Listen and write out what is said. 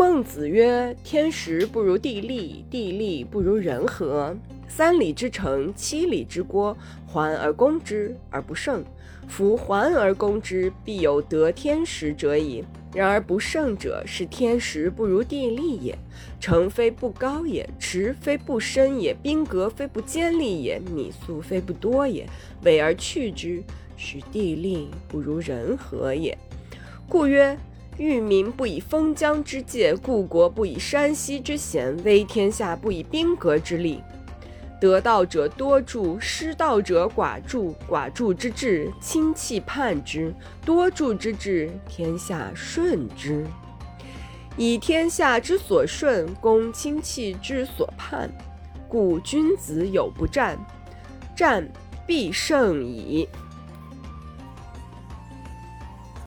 孟子曰：“天时不如地利，地利不如人和。三里之城，七里之郭，环而攻之而不胜。夫环而攻之，必有得天时者矣。然而不胜者，是天时不如地利也。城非不高也，池非不深也，兵革非不坚利也，米粟非不多也。委而去之，许地利不如人和也。故曰。”欲民不以封疆之戒，故国不以山溪之险，威天下不以兵革之利。得道者多助，失道者寡助。寡助之至，亲戚叛之；多助之至，天下顺之。以天下之所顺，攻亲戚之所叛。故君子有不战，战必胜矣。